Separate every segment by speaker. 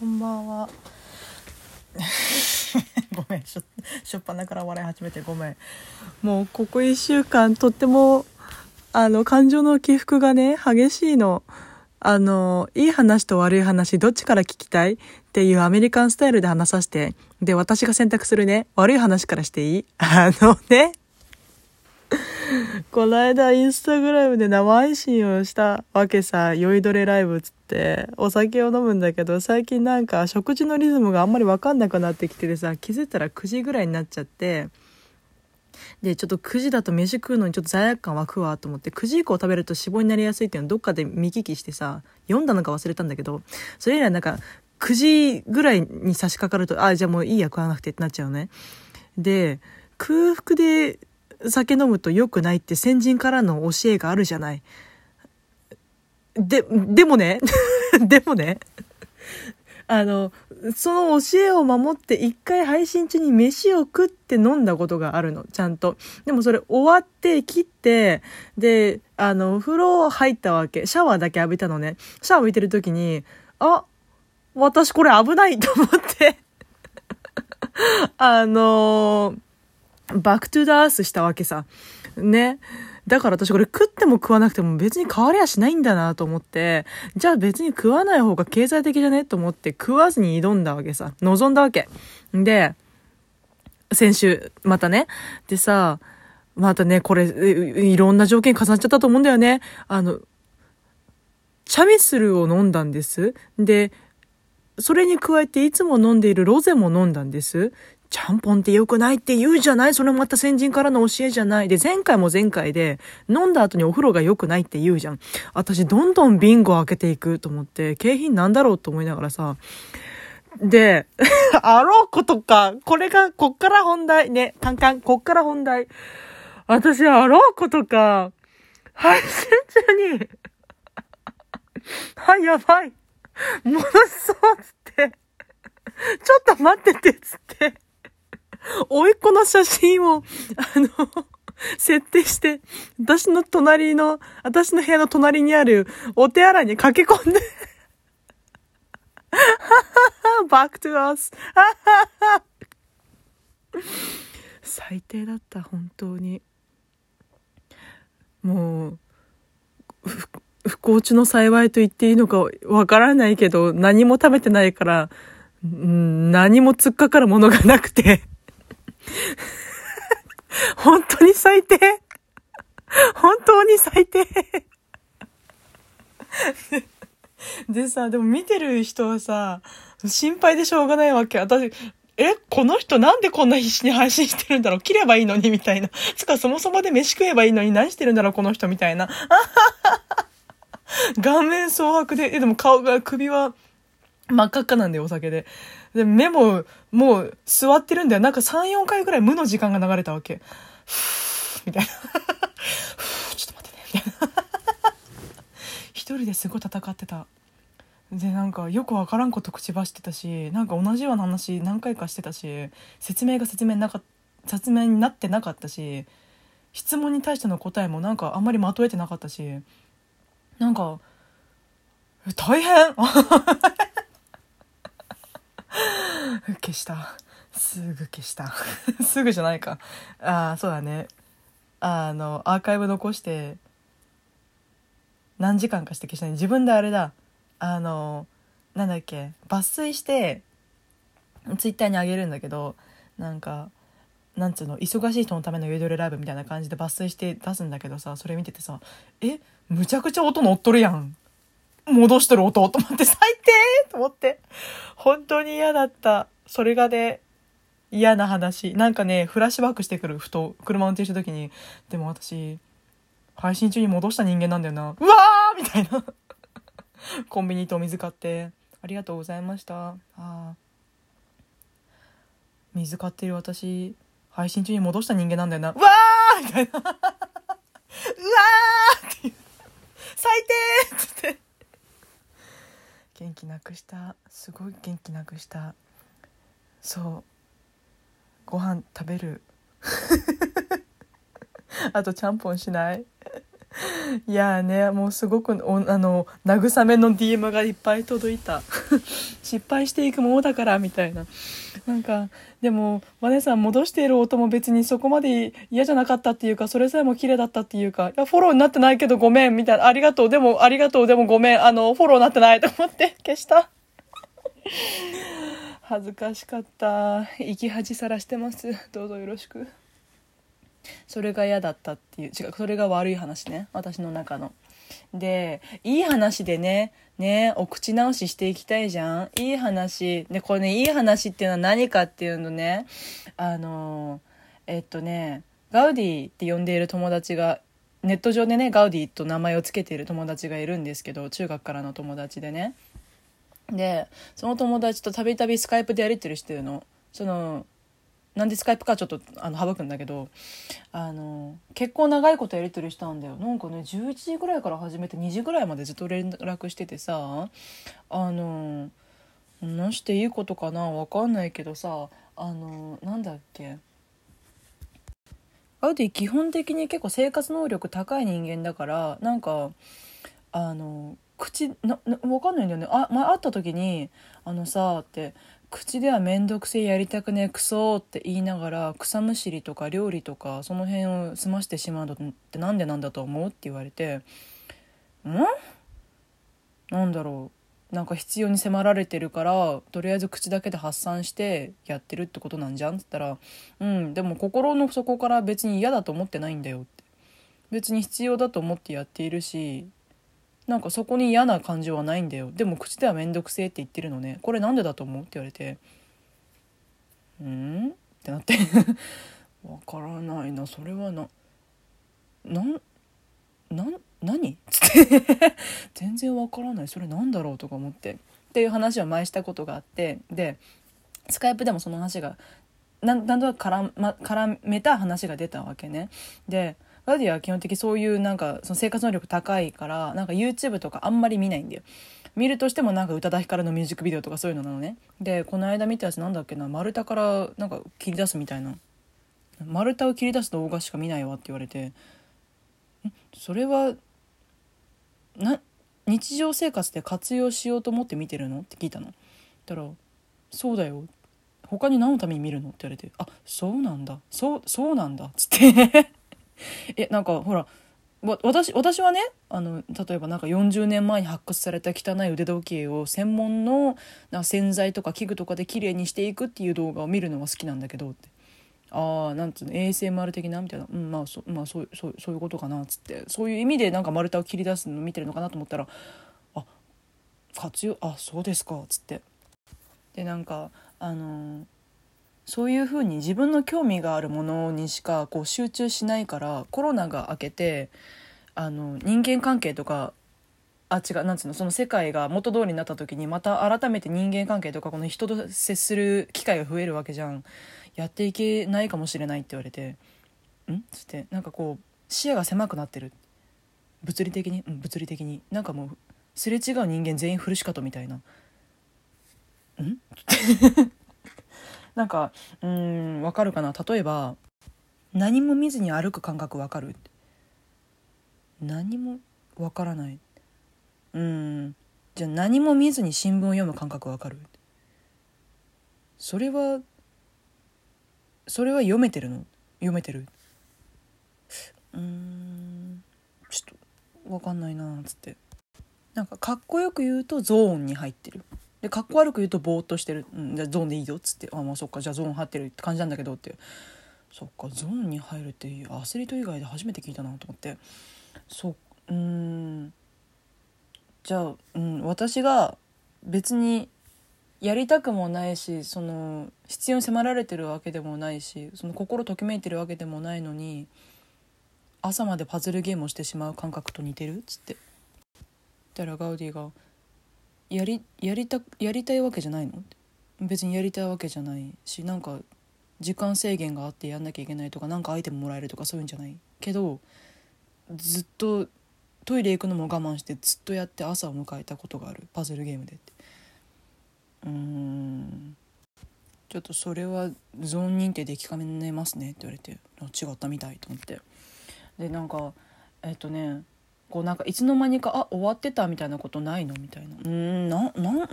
Speaker 1: こんばんは。ごめんしょしょっぱなから笑い始めてごめん。もうここ1週間とってもあの感情の起伏がね激しいの。あのいい話と悪い話どっちから聞きたいっていうアメリカンスタイルで話させて。で私が選択するね悪い話からしていい？あのね。この間インスタグラムで生配信をしたわけさ酔いどれライブつってお酒を飲むんだけど最近なんか食事のリズムがあんまり分かんなくなってきててさ気づいたら9時ぐらいになっちゃってでちょっと9時だと飯食うのにちょっと罪悪感湧くわと思って9時以降食べると脂肪になりやすいっていうのどっかで見聞きしてさ読んだのか忘れたんだけどそれ以来なんか9時ぐらいに差し掛かるとあじゃあもういいや食わなくてってなっちゃうねで空腹で酒飲むと良くないって先人からの教えがあるじゃない。で、でもね、でもね、あの、その教えを守って一回配信中に飯を食って飲んだことがあるの、ちゃんと。でもそれ終わって切って、で、あの、風呂入ったわけ。シャワーだけ浴びたのね。シャワー浴びてる時に、あ、私これ危ない と思ってあのーバックトゥダースしたわけさ。ね。だから私これ食っても食わなくても別に変わりはしないんだなと思って、じゃあ別に食わない方が経済的じゃねと思って食わずに挑んだわけさ。望んだわけ。で、先週、またね。でさ、またね、これ、いろんな条件重なっちゃったと思うんだよね。あの、チャミスルを飲んだんです。で、それに加えていつも飲んでいるロゼも飲んだんです。ちゃんぽんって良くないって言うじゃない？それもまた先人からの教えじゃない。で、前回も前回で、飲んだ後にお風呂が良くないって言うじゃん。私、どんどんビンゴ開けていくと思って、景品なんだろうと思いながらさ。で、あろうことか、これが、こっから本題。ね、カンカン、こっから本題。私、あろうことか、配信中に、はい、やばい。戻そうっつって、ちょっと待っててっ、つって、甥っ子の写真を、あの、設定して、私の隣の、私の部屋の隣にあるお手洗いに駆け込んで。back to us 最低だった、本当に。もう、不幸中の幸いと言っていいのかわからないけど、何も食べてないから、何も突っかかるものがなくて。本当に最低本当に最低でさ、でも見てる人はさ、心配でしょうがないわけ。私、え、この人なんでこんな必死に配信してるんだろう？切ればいいのにみたいな。つかそもそもで飯食えばいいのに何してるんだろう？この人みたいな。顔面蒼白で、え、でも顔が、首は真っ赤っかなんだよ、お酒で。で、目も、もう、座ってるんだよ。なんか3、4回ぐらい無の時間が流れたわけ。ふーみたいな。ふーちょっと待ってね。みたいな。一人ですごい戦ってた。で、なんか、よくわからんこと口走ってたし、なんか同じような話何回かしてたし、説明が説明なか説明になってなかったし、質問に対しての答えもなんかあんまりまとえてなかったし、なんか、大変消したすぐ消した。すぐじゃないか。ああそうだね。あのアーカイブ残して何時間かして消したね。自分であれだ。あのなんだっけ。抜粋してツイッターにあげるんだけどなんかなんつうの忙しい人のためのゆでるライブみたいな感じで抜粋して出すんだけどさそれ見ててさえむちゃくちゃ音乗っとるやん。戻してる音。と思って最低！と思って。本当に嫌だった。それがね、嫌な話。なんかね、フラッシュバックしてくる、ふと、車運転した時に、でも私、配信中に戻した人間なんだよな。うわーみたいな。コンビニとお水買って、ありがとうございました。あ。水買ってる私、配信中に戻した人間なんだよな。うわーみたいな。うわーって。最低っつって。元気なくした。すごい元気なくした。そうご飯食べる。あとちゃんぽんしない？いやねもうすごくおあの慰めの DM がいっぱい届いた。失敗していくものだからみたいな。なんかでもマネさん戻している音も別にそこまで嫌じゃなかったっていうかそれさえも綺麗だったっていうかいやフォローになってないけどごめんみたいな。ありがとうでもありがとうでもごめんあのフォローになってないと思って消した。恥ずかしかった。生き恥さらしてます。どうぞよろしく。それが嫌だったっていう。違うそれが悪い話ね。私の中の。でいい話でね。ねお口直ししていきたいじゃん。いい話。でこれねいい話っていうのは何かっていうのね。あのえっとねガウディって呼んでいる友達がネット上でねガウディと名前を付けている友達がいるんですけど中学からの友達でね。でその友達とたびたびスカイプでやり取りしてるの。そのなんでスカイプかちょっとあの省くんだけどあの結構長いことやり取りしたんだよ。なんかね11時ぐらいから始めて2時ぐらいまでずっと連絡しててさあのなしていいことかな？わかんないけどさあのなんだっけ？アウディ基本的に結構生活能力高い人間だからなんかあの口なな分かんないんだよね。あ前会った時に「あのさ」って口では面倒くせえやりたくねえクソって言いながら草むしりとか料理とかその辺を済ましてしまうのってなんでなんだと思うって言われて「ん？なんだろう。なんか必要に迫られてるからとりあえず口だけで発散してやってるってことなんじゃん」っつったら「うんでも心の底から別に嫌だと思ってないんだよ」って。別に必要だと思ってやっているしなんかそこに嫌な感情はないんだよ。でも口では面倒くせえって言ってるのね。これなんでだと思う？って言われて「うん?」ってなって。わからないな。それはななんな何？つって全然わからない。それなんだろう？とか思って。っていう話を前したことがあって。でスカイプでもその話がなんとなく絡,、ま、絡めた話が出たわけね。でガディは基本的そういうなんかその生活能力高いからなんか YouTube とかあんまり見ないんだよ。見るとしてもなんか宇多田ヒカルのミュージックビデオとかそういうのなのね。でこの間見たやつなんだっけな。丸太からなんか切り出すみたいな。丸太を切り出す動画しか見ないわって言われて。それはな日常生活で活用しようと思って見てるの？って聞いたの。たら「そうだよ。他に何のために見るの?」って言われて「あそうなんだ。そうそうなんだ」っつって。えなんかほら私私はねあの例えばなんか40年前に発掘された汚い腕時計を専門のな洗剤とか器具とかで綺麗にしていくっていう動画を見るのは好きなんだけどって。ああなんつうの ASMR 的な？みたいな、うん、まあそ,、まあ、そうそうそういうことかな？っつって。そういう意味でなんか丸太を切り出すの見てるのかなと思ったらあ活用あそうですかっつって。でなんかあのそういうふうに自分の興味があるものにしかこう集中しないからコロナが明けてあの人間関係とかあ違うなんつうのその世界が元通りになった時にまた改めて人間関係とかこの人と接する機会が増えるわけじゃん。やっていけないかもしれないって言われて「ん?」っつってなんかこう視野が狭くなってる。物理的に？うん物理的に。なんかもうすれ違う人間全員フルシカトみたいな「ん?」なんかうんわかるかな？例えば何も見ずに歩く感覚わかる？何もわからない。うん。じゃあ何も見ずに新聞を読む感覚わかる？それはそれは読めてるの？読めてる？うんちょっとわかんないなっつって。なんかかっこよく言うとゾーンに入ってる。でかっこ悪く言うとぼーっとしてる、うん、じゃゾーンでいいよっつって。あまあそっか。じゃあゾーン張ってるって感じなんだけどって。そっか。ゾーンに入るっていうアスリート以外で初めて聞いたなと思って。そうん。じゃあ、うん、私が別にやりたくもないしその必要に迫られてるわけでもないしその心ときめいてるわけでもないのに朝までパズルゲームをしてしまう感覚と似てるっつって。たらガウディがやりやりたやりたいわけじゃないの？別にやりたいわけじゃないしなんか時間制限があってやんなきゃいけないとか何かアイテムもらえるとかそういうんじゃない？けどずっとトイレ行くのも我慢してずっとやって朝を迎えたことがある。パズルゲームでって。うん。ちょっとそれはゾーン認定できかねますねって言われて違ったみたいと思って。でなんかえっとねこうなんかいつの間にかあ終わってたみたいなことないの？みたいな。うんなななん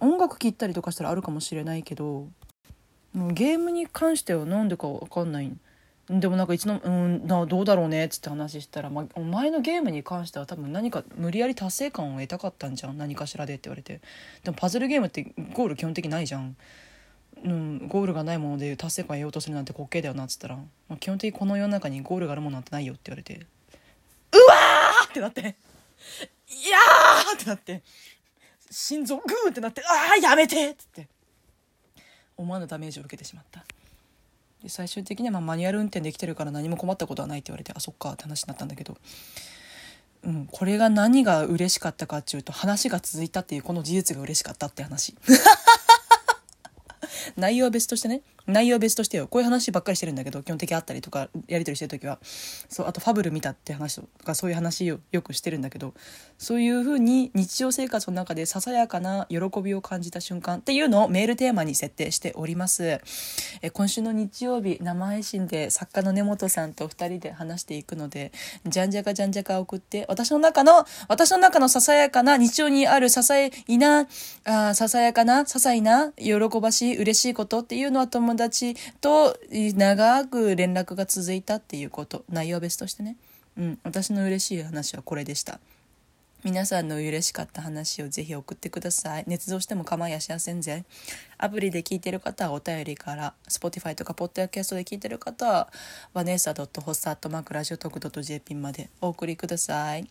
Speaker 1: 音楽聴いたりとかしたらあるかもしれないけど。ゲームに関しては何でか分かんない。でもなんかいつのうんなどうだろうねっつって話したら、まお前のゲームに関しては多分何か無理やり達成感を得たかったんじゃん。何かしらでって言われて。でもパズルゲームってゴール基本的ないじゃん、うん、ゴールがないもので達成感を得ようとするなんて滑稽だよなっつったら、まあ、基本的にこの世の中にゴールがあるものなんてないよって言われてってなって。いやー！ってなって。心臓グーってなってああやめてっつって。思わぬダメージを受けてしまった。で最終的にはまマニュアル運転できてるから何も困ったことはないって言われてあそっかって話になったんだけど、うん、これが何が嬉しかったかっていうと話が続いたっていうこの事実が嬉しかったって話。内容は別としてね内容は別としてよ。こういう話ばっかりしてるんだけど基本的あったりとかやり取りしてる時は。そうあとファブル見たって話とかそういう話をよくしてるんだけどそういうふうに日常生活の中でささやかな喜びを感じた瞬間っていうのをメールテーマに設定しております。え今週の日曜日生配信で作家の根本さんと2人で話していくのでじゃんじゃかじゃんじゃか送って私の中の私の中のささやかな日常にあるささいなあささやかなささいな喜ばしい嬉しいことっていうのはとも友達と長く連絡が続いたっていうこと内容は別としてね、うん、私の嬉しい話はこれでした。皆さんの嬉しかった話をぜひ送ってください。捏造しても構いやしませんぜ。アプリで聞いてる方はお便りから Spotify とかポッドキャストで聞いてる方はバネーサ .hossa.macradio.jp までお送りください。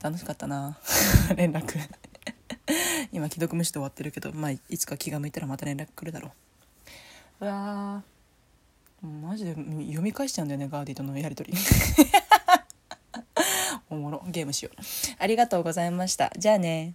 Speaker 1: 楽しかったな。連絡。今既読無視で終わってるけどまあいつか気が向いたらまた連絡来るだろう。うわマジで読み返しちゃうんだよねガーディとのやり取り。おもろ。ゲームしよう。ありがとうございました。じゃあね